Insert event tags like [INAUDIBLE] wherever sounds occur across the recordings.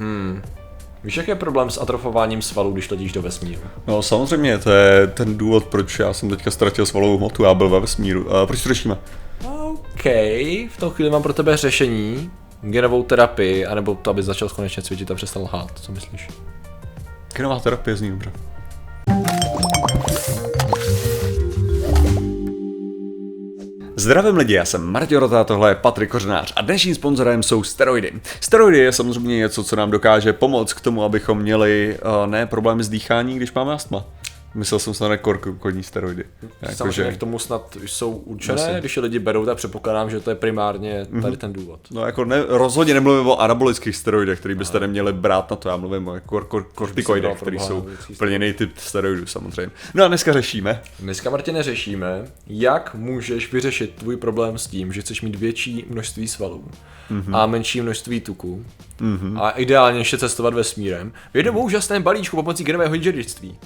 Hmm. Víš, jaký je problém s atrofováním svalů, když letíš do vesmíru? No samozřejmě, to je ten důvod, proč já jsem teďka ztratil svalovou hmotu, já byl ve vesmíru. Uh, proč to řešíme? OK, v tom chvíli mám pro tebe řešení, genovou terapii, anebo to, aby začal konečně cvičit a přestal lhát. Co myslíš? Genová terapie zní dobře. Zdravím lidi, já jsem Martin Rota, tohle je Patrik Kořenář a dnešním sponzorem jsou steroidy. Steroidy je samozřejmě něco, co nám dokáže pomoct k tomu, abychom měli uh, ne problémy s dýchání, když máme astma. Myslel jsem se na korkodní steroidy. Jako, Samozřejmě že... k tomu snad jsou určené, Myslím. když je lidi berou, tak předpokládám, že to je primárně tady mm-hmm. ten důvod. No jako ne, rozhodně nemluvím o anabolických steroidech, který byste no. neměli brát na to, já mluvím o kor, kor, kortikoidech, které jsou plněný typ steroidů samozřejmě. No a dneska řešíme. Dneska Martine řešíme, jak můžeš vyřešit tvůj problém s tím, že chceš mít větší množství svalů mm-hmm. a menší množství tuku mm-hmm. a ideálně ještě cestovat vesmírem v jednom úžasném balíčku pomocí genového inženýrství.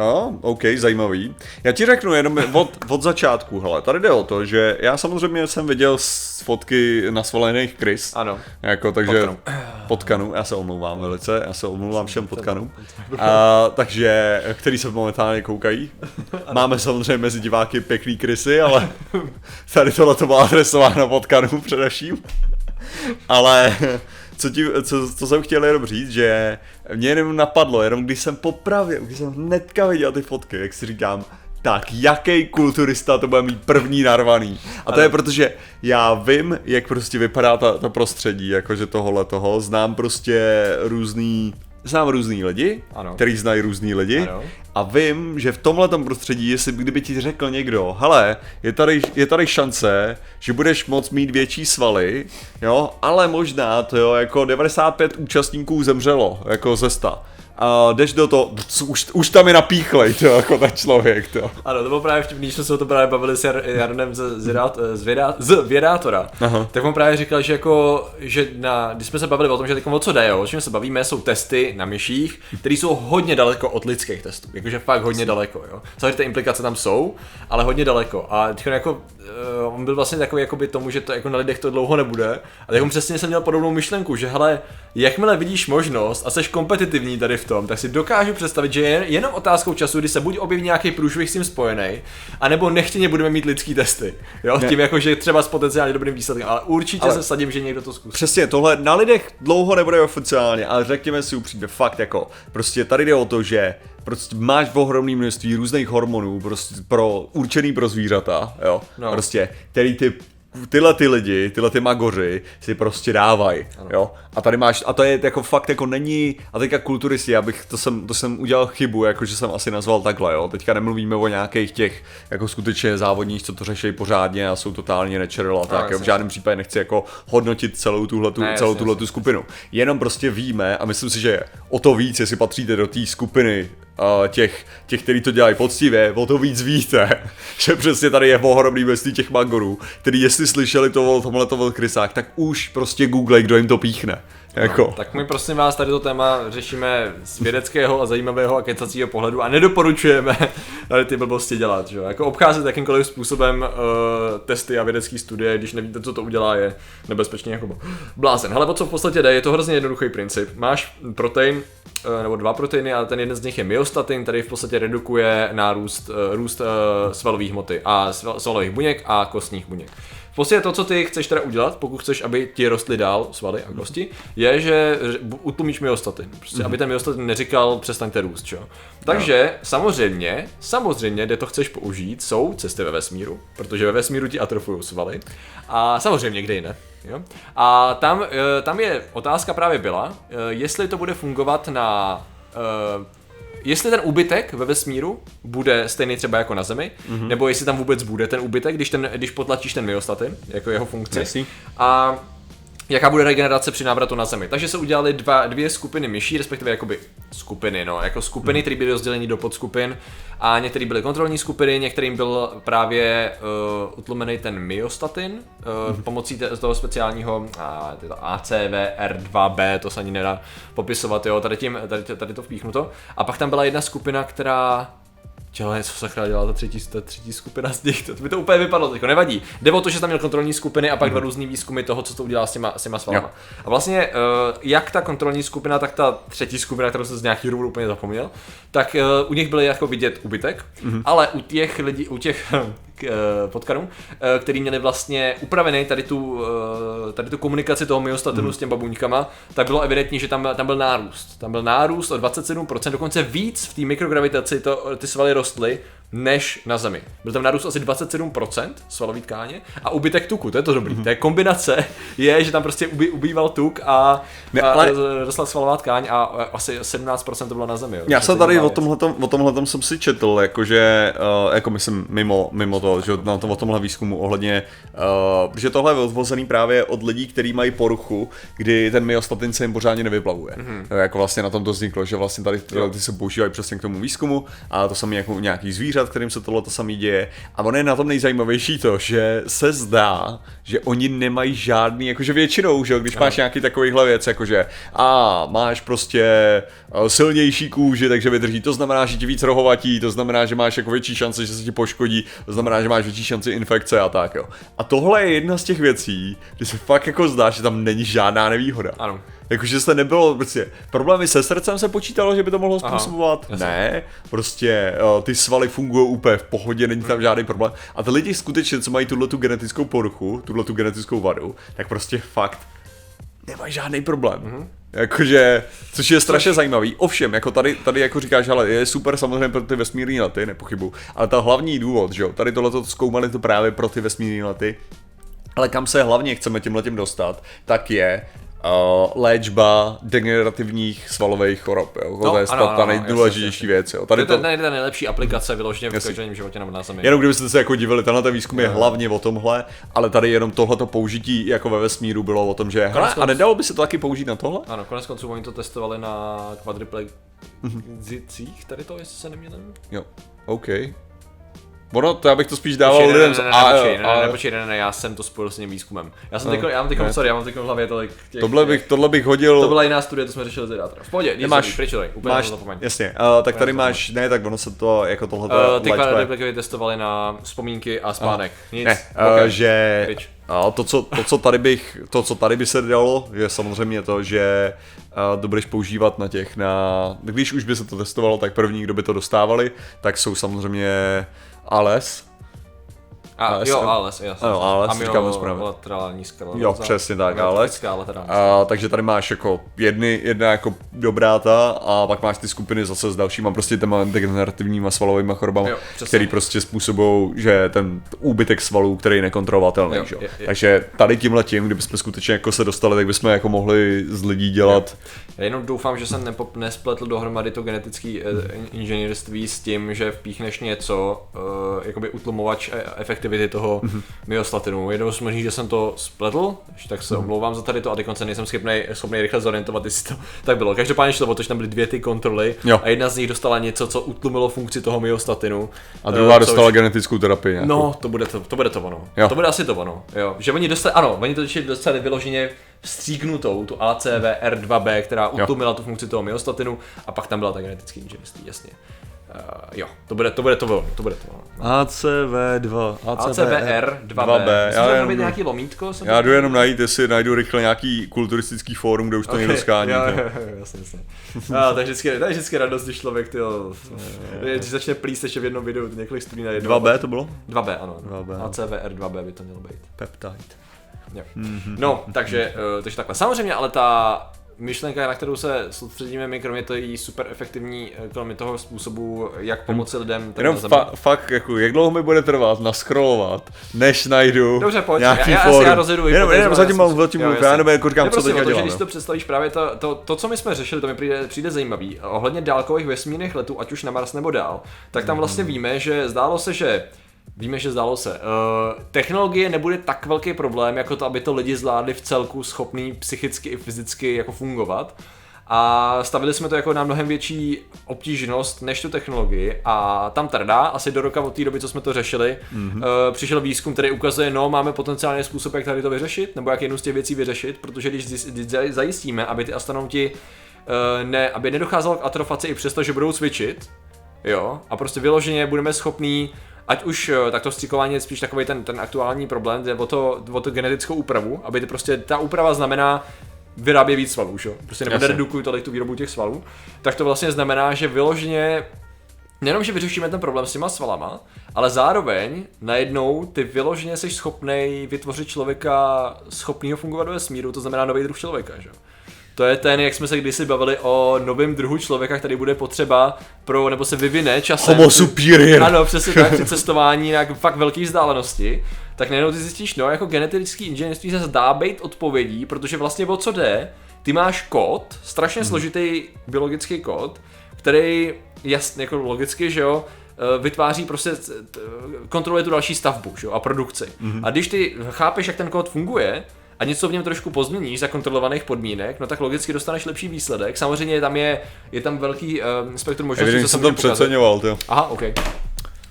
No, OK, zajímavý. Já ti řeknu jenom od, od začátku, hele, tady jde o to, že já samozřejmě jsem viděl z fotky nasvalených krys. Ano. Jako, takže potkanu. potkanu, já se omlouvám velice, já se omlouvám všem potkanům. [LAUGHS] A, takže, který se momentálně koukají. Máme samozřejmě mezi diváky pěkný krysy, ale tady tohle to bylo adresováno potkanům především. Ale co, ti, co, co jsem chtěl jenom říct, že mě jenom napadlo, jenom když jsem popravil, když jsem hnedka viděl ty fotky, jak si říkám, tak jaký kulturista to bude mít první narvaný. A to je proto, že já vím, jak prostě vypadá ta, ta prostředí, jakože tohle toho, znám prostě různý znám různý lidi, ano. který znají různý lidi ano. a vím, že v tomhle prostředí, jestli kdyby ti řekl někdo, hele, je tady, je tady šance, že budeš moc mít větší svaly, jo, ale možná to jo, jako 95 účastníků zemřelo, jako ze 100 a jdeš do toho, už, už tam je napíchlej, to jako ten člověk, to. Ano, to bylo právě vtipný, když jsme se o to právě bavili s Jar, Jarnem z, z, z, vědá, z Vědátora, Aha. tak on právě říkal, že jako, že na, když jsme se bavili o tom, že teď o co jde, jo, o čem se bavíme, jsou testy na myších, které jsou hodně daleko od lidských testů, jakože fakt hodně daleko, jo. Samozřejmě ty implikace tam jsou, ale hodně daleko. A teď jako, uh, on byl vlastně takový jakoby tomu, že to jako na lidech to dlouho nebude, a tak on přesně jsem měl podobnou myšlenku, že hele, jakmile vidíš možnost a jsi kompetitivní tady v tom, tak si dokážu představit, že je jenom otázkou času, kdy se buď objeví nějaký průšvih s tím spojený, anebo nechtěně budeme mít lidský testy. Jo, ne. tím jako, že třeba s potenciálně dobrým výsledkem, ale určitě ale se sadím, že někdo to zkusí. Přesně, tohle na lidech dlouho nebude oficiálně, ale řekněme si upřímně, fakt jako, prostě tady jde o to, že prostě máš ohromné množství různých hormonů prostě pro určený pro zvířata, jo, no. prostě, který ty tyhle ty lidi, tyhle ty magoři si prostě dávají, jo. A tady máš, a to je jako fakt jako není, a teďka kulturisti, abych, to jsem, to jsem udělal chybu, jako že jsem asi nazval takhle, jo. Teďka nemluvíme o nějakých těch, jako skutečně závodních, co to řeší pořádně a jsou totálně nečerl a tak, no, v žádném případě nechci jako hodnotit celou tuhle ne, celou tuhle tu skupinu. Jenom prostě víme a myslím si, že o to víc, jestli patříte do té skupiny těch, těch, kteří to dělají poctivě, o to víc víte, [LAUGHS] že přesně tady je ohromný množství těch mangorů, který jestli slyšeli to o tomhle to krysách, tak už prostě google, kdo jim to píchne. Jako. No, tak my prosím vás tady to téma řešíme z vědeckého a zajímavého a kecacího pohledu a nedoporučujeme [LAUGHS] tady ty blbosti dělat. Že? Jako obcházet jakýmkoliv způsobem uh, testy a vědecké studie, když nevíte, co to udělá, je nebezpečně jako blázen. Ale o co v podstatě jde, je to hrozně jednoduchý princip. Máš protein, uh, nebo dva proteiny, ale ten jeden z nich je myostatin, který v podstatě redukuje nárůst uh, růst svalové hmoty a svalových buněk a kostních buněk. Podstatě to, co ty chceš teda udělat, pokud chceš, aby ti rostly dál svaly a kosti, je, že utlumíš myostatin. Prostě, mm-hmm. aby ten myostatin neříkal přestaňte růst, čo? Takže no. samozřejmě, samozřejmě, kde to chceš použít, jsou cesty ve vesmíru, protože ve vesmíru ti atrofují svaly. A samozřejmě kde jiné. Jo? A tam, eh, tam je otázka právě byla, eh, jestli to bude fungovat na eh, jestli ten úbytek ve vesmíru bude stejný třeba jako na Zemi, mm-hmm. nebo jestli tam vůbec bude ten úbytek, když, ten, když potlačíš ten myostatin, jako jeho funkci. Jasný. A jaká bude regenerace při návratu na Zemi. Takže se udělali dva, dvě skupiny myší, respektive jakoby skupiny, no, jako skupiny, hmm. které byly rozděleny do podskupin a některé byly kontrolní skupiny, některým byl právě uh, utlumený ten myostatin uh, hmm. pomocí te, toho speciálního uh, ACVR2B, to se ani nedá popisovat, jo, tady, tím, tady, tady to vpíchnuto. A pak tam byla jedna skupina, která Čele, co se dělá ta třetí, ta třetí skupina z nich, to, by to úplně vypadlo, jako nevadí. Jde o to, že tam měl kontrolní skupiny a pak dva různý výzkumy toho, co to udělá s těma, s těma svalama. Jo. A vlastně, uh, jak ta kontrolní skupina, tak ta třetí skupina, kterou jsem z nějakých důvodů úplně zapomněl, tak uh, u nich byly jako vidět ubytek, mm-hmm. ale u těch lidí, u těch potkanů, uh, který měli vlastně upravený tady tu, uh, tady tu komunikaci toho myostatinu mm. s těmi babuňkama, tak bylo evidentní, že tam, tam byl nárůst. Tam byl nárůst o 27%, dokonce víc v té mikrogravitaci to, ty svaly rostly, než na Zemi. Byl tam nárůst asi 27% svalový tkáně a ubytek tuku, to je to dobrý. Mm-hmm. To je kombinace, [LAUGHS] je, že tam prostě ubý, ubýval tuk a, Ne, a ale- rostla svalová tkáň a asi 17% to bylo na Zemi. Jo. Já jsem tady o věc. tomhletom, o tomhletom jsem si četl, jakože, uh, jako myslím mimo, mimo to, že na to, o tomhle výzkumu ohledně, uh, že tohle je odvozený právě od lidí, kteří mají poruchu, kdy ten myostatin se jim pořádně nevyplavuje. Mhm. Mm-hmm. Jako vlastně na tom to vzniklo, že vlastně tady ty se používají přesně k tomu výzkumu a to samé jako u nějakých zvířat, kterým se tohle to samé děje. A ono je na tom nejzajímavější to, že se zdá, že oni nemají žádný, jakože většinou, že když máš nějaký takovýhle věc, jakože a máš prostě eh, silnější kůži, takže vydrží, to znamená, že ti víc rohovatí, to znamená, že máš jako větší šance, že se ti poškodí, to znamená, že máš větší šanci infekce a tak jo. A tohle je jedna z těch věcí, kdy se fakt jako zdá, že tam není žádná nevýhoda. Ano. Jakože jste nebylo, prostě, problémy se srdcem se počítalo, že by to mohlo Aha, způsobovat. jasně. ne, prostě uh, ty svaly fungují úplně v pohodě, není tam žádný problém. A ty lidi skutečně, co mají tuhle tu genetickou poruchu, tuhle tu genetickou vadu, tak prostě fakt nemají žádný problém. Mhm. Mm-hmm. Jakože, což je strašně zajímavý. Ovšem, jako tady, tady jako říkáš, ale je super samozřejmě pro ty vesmírné lety, nepochybu. Ale ta hlavní důvod, že jo, tady tohle zkoumali to právě pro ty vesmírné lety, ale kam se hlavně chceme tím letím dostat, tak je uh, léčba degenerativních svalových chorob. Jo? No, to je ano, ta, ano, nejdůležitější věc. Jo? To Tady je to, ta, nej- ta nejlepší aplikace vyloženě v každodenním životě nebo na Zemi. Jenom kdybyste se jako divili, tenhle ten výzkum je hlavně o tomhle, ale tady jenom tohleto použití jako ve vesmíru bylo o tom, že hele, a konců- nedalo by se to taky použít na tohle? Ano, konec konců oni to testovali na kvadriplegicích, tady to, jestli se nemělím. Jo, OK. Ono, to já bych to spíš dával Počkej, lidem ne, z ne, ne, ne, A- ne, ne, počkej, ne, ne, já jsem to spojil s tím výzkumem. Já jsem No, teďko, já mám teď, ne. sorry, já mám teď v hlavě tolik těch... Tohle bych, tohle bych hodil... To byla jiná studie, to jsme řešili z Idátra. V pohodě, Nemáš- máš, pryč úplně máš, to zapomeň. jasně, uh, tak tady máš, ne, tak ono se to, jako tohle Uh, ty kvadriplegy testovali na vzpomínky a spánek. Nic, Ne, uh, že Pryč. a to, co, to, co tady bych, to, co tady by se dalo, je samozřejmě to, že uh, to budeš používat na těch, na, když už by se to testovalo, tak první, kdo by to dostávali, tak jsou samozřejmě ALS, A, ALS, jo. ALS, jasně. Ano, ALS, říkáme správně. laterální skleróza. Jo, přesně tak, ALS. laterální. A, takže tady máš jako jedny, jedna jako dobrá ta a pak máš ty skupiny zase s dalšíma prostě těma degenerativníma svalovými chorobama, Jo, přesně. který prostě způsobují, že ten úbytek svalů, který je nekontrolovatelný, Jo, jo. je, je. Takže tady tímhle tím, kdybychom skutečně jako se dostali, tak bychom jako mohli z lidí dělat Já jenom doufám, že jsem nepo, nespletl dohromady to genetické eh, inženýrství s tím, že vpíchneš něco, eh, jakoby utlumovač eh, efektivity toho Mhm. myostatinu. Jednou z možných, že jsem to spletl, tak se omlouvám za tady to a se nejsem schopný, schopný rychle zorientovat, jestli to [LAUGHS] tak bylo. Každopádně šlo o to, že tam byly dvě ty kontroly Jo. a jedna z nich dostala něco, co utlumilo funkci toho myostatinu. a druhá Eh, dostala což- genetickou terapii. Nějakou. No, to bude to, to bude to ono. Jo. To bude asi to ono. Jo. Že oni dostali, ano, oni to ještě dostali vyloženě vstříknutou, tu ACVR2B, která utlumila tu funkci toho myostatinu a pak tam byla ta genetické inženýrství, jasně. Uh, jo, to bude, to bude to ono, to bude to ono. No. ACV2, ACVR2B. 2B. Musíte Já, tam jenom, nějaký lomítko? jsem já jdu jenom najít, jestli najdu rychle nějaký kulturistický fórum, kde už to někdo skání. [LAUGHS] Jo, jo, jasně, jasně. A, to, je vždycky, to je vždycky radost, když člověk tyjo, [LAUGHS] když začne plíst ještě v jednom videu několik studií na jedno. 2B to bylo? 2B, ano. 2B. ACVR2B by to mělo být. Peptide. Jo. No, takže, uh, takže takhle. Samozřejmě, ale ta myšlenka, na kterou se soustředíme my, kromě toho jí super efektivní, eh, kromě toho způsobu, jak pomoci lidem, Jenom fa- fakt, jako, jak dlouho mi bude trvat naskrolovat, než najdu Dobře, pojď, nějaký já, já, já rozjedu jenom, jenom ale zatím mám, zatím mluv, já nebo jako říkám, Ne, co teďka o to, že dělám. když to představíš právě to, to, to, co my jsme řešili, to mi přijde, přijde zajímavý. Ohledně dálkových vesmírných letů, ať už na Mars nebo dál, tak tam vlastně víme, že zdálo se, že Víme, že zdálo se. Uh, technologie nebude tak velký problém, jako to, aby to lidi zvládli v celku schopný psychicky i fyzicky jako fungovat. A stavili jsme to jako na mnohem větší obtížnost než tu technologii. A tam trdá, asi do roka od té doby, co jsme to řešili, mm-hmm. uh, přišel výzkum, který ukazuje, no, máme potenciálně způsob, jak tady to vyřešit, nebo jak jednu z těch věcí vyřešit, protože když, když zaj- zajistíme, aby ty astronauti uh, ne, aby nedocházelo k atrofaci i přesto, že budou cvičit, jo, a prostě vyloženě budeme schopní ať už eh, tak to vstřikování je spíš takový ten, ten aktuální problém, jde o to, o to genetickou úpravu, aby to prostě ta úprava znamená vyrábět víc svalů, že? Prostě nebo Jasně. neredukují tolik tu výrobu těch svalů, tak to vlastně znamená, že vyloženě Nejenom, že vyřešíme ten problém s těma svalama, ale zároveň najednou ty vyloženě jsi schopný vytvořit člověka schopného fungovat ve vesmíru, to znamená nový druh člověka, že? To je ten, jak jsme se kdysi bavili o novém druhu člověka, který bude potřeba pro, nebo se vyvine časem. Homo superior. Ano, přesně tak, při [LAUGHS] cestování na fakt velké vzdálenosti. Tak najednou ty zjistíš, no, jako genetický inženýrství se zdá být odpovědí, protože vlastně o co jde, ty máš kód, strašně složitý biologický kód, který jasně, jako logicky, že jo, eh, vytváří prostě, kontroluje tu další stavbu, že jo, a produkci. A když ty chápeš, jak ten kód funguje, a něco v něm trošku pozměníš za kontrolovaných podmínek, no tak logicky dostaneš lepší výsledek. Samozřejmě tam je, je tam velký um, spektrum možností, Evidentně co se jsem to přeceňoval, to. Aha, OK.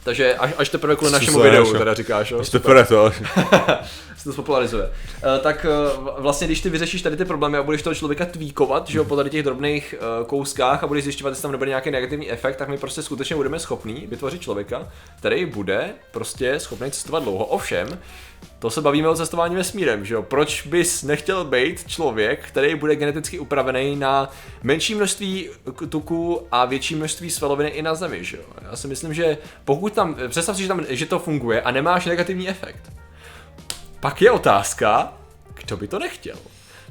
Takže až, až teprve kvůli našemu Susé, videu, teda říkáš, jo? Super to. [LAUGHS] se to spopularizuje. Uh, tak uh, vlastně, když ty vyřešíš tady ty problémy a budeš toho člověka tweakovat, že jo, po tady těch drobných uh, kouskách a budeš zjišťovat, jestli tam nebude nějaký negativní efekt, tak my prostě skutečně budeme schopní vytvořit člověka, který bude prostě schopný cestovat dlouho. Ovšem, to se bavíme o cestování vesmírem, že jo? Proč bys nechtěl být člověk, který bude geneticky upravený na menší množství tuku a větší množství svaloviny i na Zemi, že jo? Já si myslím, že pokud tam, představ si, že, tam, že to funguje a nemáš negativní efekt, pak je otázka, kdo by to nechtěl.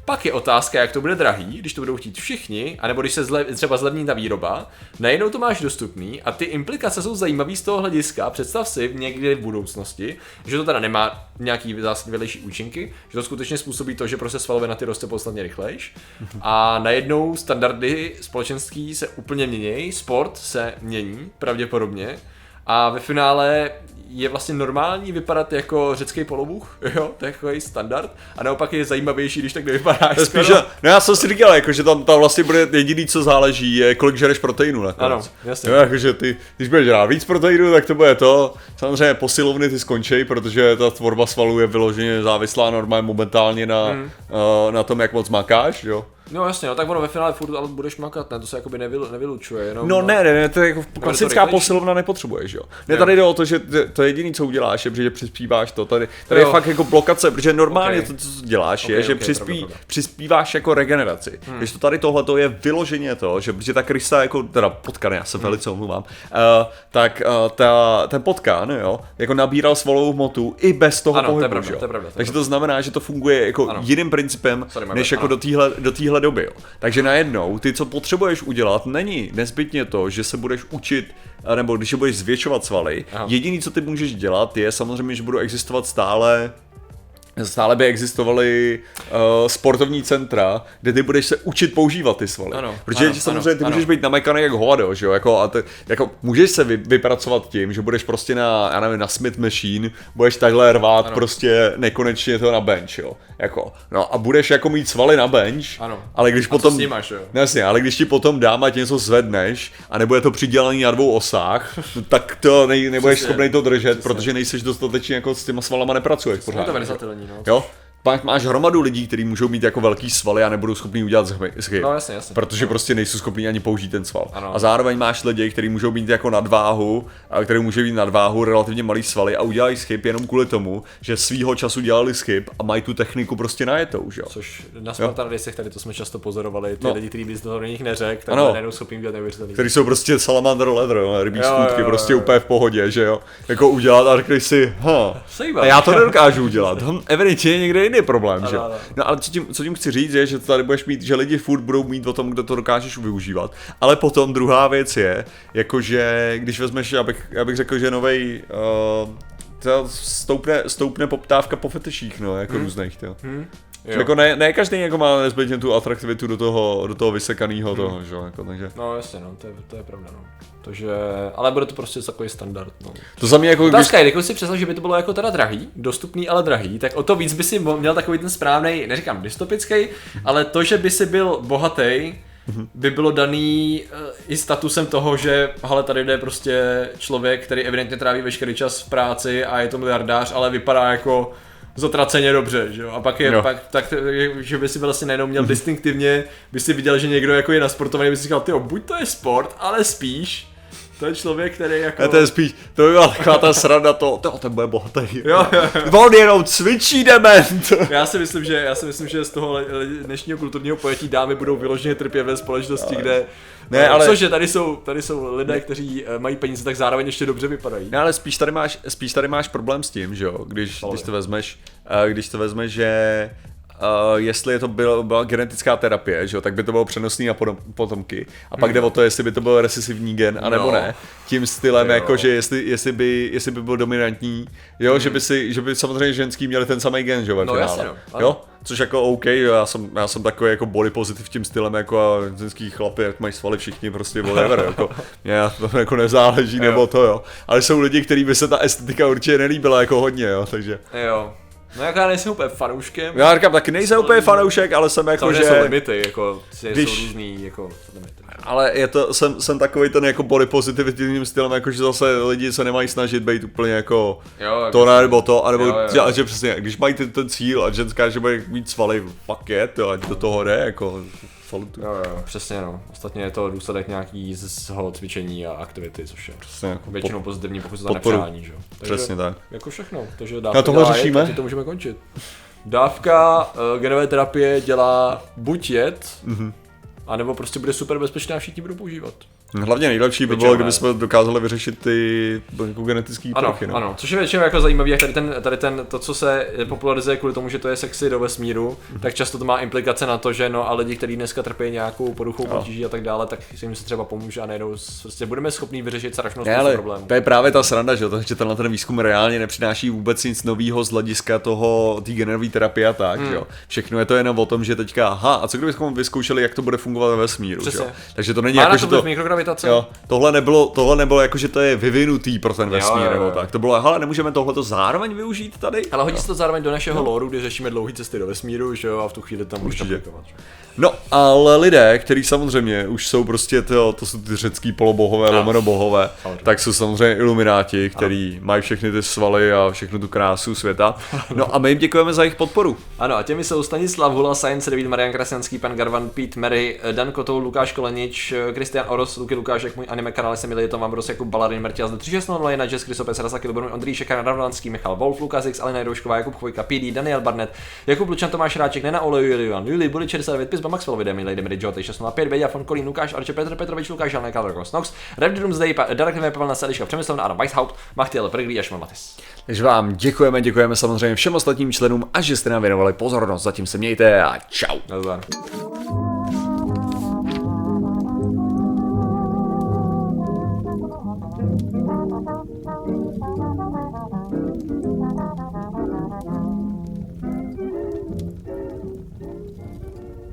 Pak je otázka, jak to bude drahý, když to budou chtít všichni, anebo když se zle, třeba zlevní ta výroba, najednou to máš dostupný a ty implikace jsou zajímavé z toho hlediska. Představ si někdy v budoucnosti, že to teda nemá nějaký zásadně vedlejší účinky, že to skutečně způsobí to, že prostě svalovina ty roste podstatně rychlejš. A najednou standardy společenský se úplně mění, sport se mění pravděpodobně. A ve finále je vlastně normální vypadat jako řecký polobůh, [LAUGHS] jo, to je takový standard, a naopak je zajímavější, když tak nevypadáš. Je spíš, že, no já jsem si říkal, jako, že tam, tam vlastně bude jediný, co záleží, je kolik žereš proteinu nakonec. Ano, jasně. Jo, jakože ty, když budeš rád víc proteinu, tak to bude to. Samozřejmě posilovny ty skončí, protože ta tvorba svalů je vyloženě závislá normálně momentálně na, hmm. uh, na tom, jak moc makáš, jo. No jasně, no tak ono ve finále furt ale budeš makat, ne, to se jakoby nevyl, nevylučuje, jenom... No ne, ne, ne, to je jako to klasická rychlejší? posilovna nepotřebuješ, jo. Ne, tady jde o to, že to je jediné, co uděláš, je, že přispíváš to. Tady, tady je fakt jako blokace, protože normálně Ok. to, co děláš, Ok, je, že ok, přispí, pravda, pravda. přispíváš jako regeneraci. Hmm. Když to tady tohle to je vyloženě to, že protože ta krysa jako, teda potkan, já Hmm. se velice omluvám, uh, tak uh, ta, ten potkan, jo, jako nabíral svalovou hmotu i bez toho Ano, to je pohybu, pravda, že jo. to je pravda, to je Takže to znamená, že to funguje jako jiným principem, než jako do téhle do téhle doby. Jo. Takže najednou ty, co potřebuješ udělat, není nezbytně to, že se budeš učit, nebo když budeš zvětšovat svaly. Aha. Jediný, co ty můžeš dělat, je samozřejmě, že budou existovat stále Stále by existovaly uh, sportovní centra, kde ty budeš se učit používat ty svaly. Ano, Protože ano, samozřejmě ty ano, můžeš ano. být namekaný jak hovado, že jo? Jako, a ty, jako, můžeš se vy, vypracovat tím, že budeš prostě na, já nevím, na Smith Machine, budeš takhle rvát Ano. prostě nekonečně to na bench, jo? Jako, no a budeš jako mít svaly na bench, Ano. ale když A co potom... že jo? No Jasně, ale když ti potom dám a ti něco zvedneš a nebude to přidělaný na dvou osách, no, tak to nej, nebudeš Přesně. schopný to držet, Přesně. protože nejseš dostatečně jako s těma svalama nepracuješ pořád. Je to že jo? No. Jo? Pak máš hromadu lidí, kteří můžou mít jako velký svaly a nebudou schopni udělat schyb. No, jasně, jasně. Protože prostě nejsou schopni ani použít ten sval. Ano. A zároveň máš lidi, kteří můžou mít jako nadváhu, a který může mít nadváhu, relativně malý svaly a udělají schyb jenom kvůli tomu, že svýho času dělali schyb a mají tu techniku prostě najetou, že jo? Což na Spartan Racech tady to jsme často pozorovali, ty No. lidi, kteří bys do nich neřekl, tak Ano. najednou schopný udělat neuvěřitelný. který jsou prostě salamander leather, jo, rybí Jo, jo, skutky, jo, prostě jo. úplně v pohodě, že jo. Jako udělat a řekli si, ha, a já to nedokážu udělat. Hm, evidentně někde jiný problém, že jo. ano. No ale co tím, co tím chci říct je, že tady budeš mít, že lidi furt budou mít o tom, kdo to dokážeš využívat. Ale potom druhá věc je, jakože když vezmeš, já bych, já bych řekl, že novej, uh, to stoupne, stoupne poptávka po feteších, no, jako hmm. různých, to. Hm? Jo. Jako ne, ne každý jako má nezbytně tu atraktivitu do toho, do toho vysekaného toho, že jo, jako, takže. No jasně, no, to je, to je pravda, no. Takže, ale bude to prostě takový standard, no. To za mě jako, když, Otázka je, jako si představ, že by to bylo jako teda drahý, dostupný, ale drahý, tak o to víc by si měl takový ten správný, neříkám dystopický, ale to, že by si byl bohatý, by bylo daný eh, i statusem toho, že hele, tady jde prostě člověk, který evidentně tráví veškerý čas v práci a je to miliardář, ale vypadá jako zatraceně dobře, že jo? A pak je, Jo. pak, tak, že by si vlastně najednou měl distinktivně, by si viděl, že někdo jako je nasportovaný, by si říkal, tyjo, buď to je sport, ale spíš To je člověk, který jako... A to je spíš, to by byla taková ta sranda to, to ten bude bohatý. Jo, jo, On jenom cvičí dement. [LAUGHS] Já si myslím, že, já si myslím, že z toho dnešního kulturního pojetí dámy budou vyloženě trpět ve společnosti, kde... Ne, eh, ale- Cože, tady jsou, tady jsou lidé, kteří eh, mají peníze, tak zároveň ještě dobře vypadají. No ale spíš tady máš, spíš tady máš problém s tím, že jo, když, když to vezmeš, uh, když to vezmeš, že Uh, jestli je to byla, byla genetická terapie, že jo, tak by to bylo přenosný na potom, potomky. A pak jde o to, jestli by to byl recesivní gen, anebo No. ne. Tím stylem, Jo. jako, že jestli, jestli, by, jestli by byl dominantní, jo, že by si, že by samozřejmě ženský měli ten samý gen, že jo, No, jasně, no. Jo, což jako OK, jo, já jsem, já jsem takový jako body positive tím stylem, jako a ženský chlapy, jak mají svaly všichni, prostě whatever, jako, [LAUGHS] mě to jako nezáleží, nebo to jo. Ale jsou lidi, kterým by se ta estetika určitě nelíbila jako hodně, jo, takže. Jo. No jako já nejsem úplně fanouškem. Já říkám, taky nejsem úplně fanoušek, ale jsem jako, že... jsou limity, jako když... Jsou různý jako limity. Ale je to, jsem, jsem takový ten jako body positivitním stylem, jako že zase lidi se nemají snažit být úplně jako Jo, jako to ne, nebo to, anebo Jo, jo. že, že přesně, když mají ten, ten cíl a ženská, že bude mít svaly, fuck je, to, ať do toho jde, jako salutu. Jo, jo, přesně no. Ostatně je to důsledek nějaký z cvičení a aktivity, což je Přesně, jako většinou pozitivní, pokud se to nepřání, že. Takže Přesně tak. Jako všechno, takže dávka tohle dělá řešíme? Jed, a to můžeme končit. Dávka uh, genové terapie dělá buď jed, mm-hmm. anebo prostě bude super bezpečná a všichni budou používat. Hlavně nejlepší by bylo, ne. kdyby jsme dokázali vyřešit ty jako genetické Ano, prachy, no. ano, což je většinou jako zajímavé, jak tady ten, tady ten, to, co se popularizuje kvůli tomu, že to je sexy do vesmíru, Mhm. tak často to má implikace na to, že no a lidi, kteří dneska trpí nějakou poruchou potíží a tak dále, tak se jim se třeba pomůže a najednou prostě budeme schopni vyřešit strašnou spoustu problémů. to je právě ta sranda, že, to, že tenhle ten výzkum reálně nepřináší vůbec nic nového z hlediska toho, té generové terapie a tak, Hmm. jo. Všechno je to jenom o tom, že teďka, aha, a co kdybychom vyzkoušeli, jak to bude fungovat ve vesmíru, Přesně. jo. Takže to není Má jako, že to to, mikrogravitace? jo, tohle nebylo, tohle nebylo jako, že to je vyvinutý pro ten vesmír, jo, nebo jo. tak. To bylo, hele, nemůžeme tohleto zároveň využít tady? Ale hodí se to zároveň do našeho lóru, kdy řešíme dlouhé cesty do vesmíru, že jo, a v tu chvíli tam Určitě. jo. No, ale lidé, kteří samozřejmě už jsou prostě to, to jsou ty řecký polobohové, Ano. lomeno bohové, tak jsou samozřejmě ilumináti, kteří mají všechny ty svaly a všechnu tu krásu světa. No a my jim děkujeme za jejich podporu. Ano, a těmi jsou Stanislav Hula, Science David, Marian Krasňanský, pan Garvan, Pete Mary, Dan Kotou, Lukáš Kolenič, Kristian Oros, Luky Lukášek, můj anime kanál jsem Milie, Tom Ambros, Jakub Balarin, Martias, 3600, Jana Jess, Krysopes, Rasaki, Lubomír, Ondřej Šekar, Radovanský, Michal Wolf, Lukas X, Alena Jdoušková, Jakub Chvojka, PD, Daniel Barnett, Jakub Lučan, Tomáš Ráček, Nena Oleju, Julian, Juli, Buli 69, Pizba, Maxwell, Videmi, Lady Mary, Joty, 605, Vedia, Fon Kolín, Lukáš, Arče, Petr Petrovič, Lukáš, Žalné, Kalor, Snox, Red Doomsday, Pa- Dark Neve, Pavel Nasadiška, Přemyslovna, Adam Weishaupt, Machtiel, Perglí a Matis. Takže vám děkujeme, děkujeme samozřejmě všem ostatním členům a že jste nám věnovali pozornost. Zatím se mějte a čau. Nazdar.